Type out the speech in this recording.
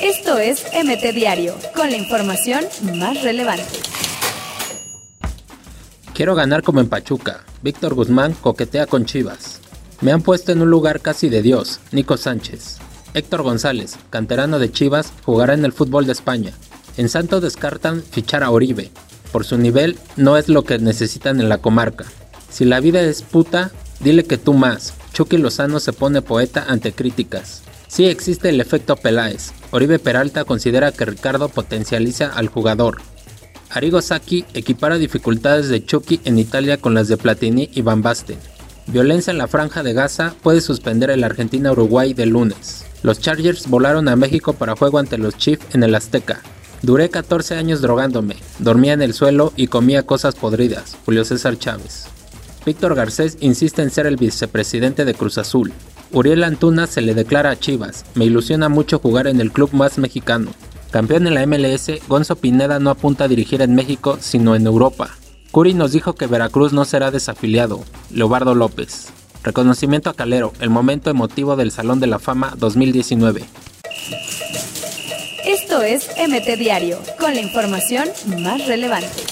Esto es MT Diario, con la información más relevante. Quiero ganar como en Pachuca. Víctor Guzmán coquetea con Chivas. Me han puesto en un lugar casi de Dios. Nico Sánchez. Héctor González, canterano de Chivas, jugará en el fútbol de España. En Santo descartan fichar a Oribe. Por su nivel, no es lo que necesitan en la comarca. Si la vida es puta, dile que tú más. Chucky Lozano se pone poeta ante críticas. Sí existe el efecto Peláez. Oribe Peralta considera que Ricardo potencializa al jugador. Arigo Saki equipara dificultades de Chucky en Italia con las de Platini y Van Basten. Violencia en la franja de Gaza puede suspender el Argentina-Uruguay de lunes. Los Chargers volaron a México para juego ante los Chiefs en el Azteca. Duré 14 años drogándome, dormía en el suelo y comía cosas podridas. Julio César Chávez. Víctor Garcés insiste en ser el vicepresidente de Cruz Azul. Uriel Antuna se le declara a Chivas. Me ilusiona mucho jugar en el club más mexicano. Campeón en la MLS, Gonzo Pineda no apunta a dirigir en México, sino en Europa. Curi nos dijo que Veracruz no será desafiliado. Leobardo López. Reconocimiento a Calero, el momento emotivo del Salón de la Fama 2019. Esto es MT Diario, con la información más relevante.